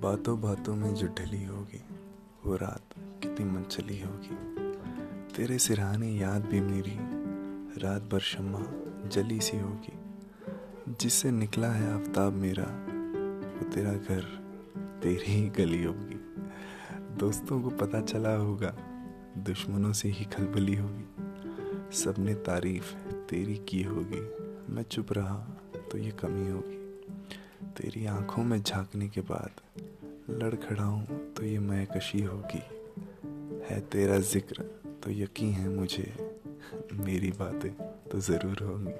बातों बातों में जो ढली होगी, वो रात कितनी मनचली होगी। तेरे सिरहाने याद भी मेरी, रात भर शम्मा जली सी होगी। जिससे निकला है आफ्ताब मेरा, वो तेरा घर तेरी ही गली होगी। दोस्तों को पता चला होगा, दुश्मनों से ही खलबली होगी। सबने तारीफ़ तेरी की होगी, मैं चुप रहा तो ये कमी होगी। तेरी आँखों में झांकने के बाद लड़खड़ाऊं तो ये मैं कशी होगी। है तेरा ज़िक्र तो यकीन है मुझे, मेरी बातें तो ज़रूर होंगी।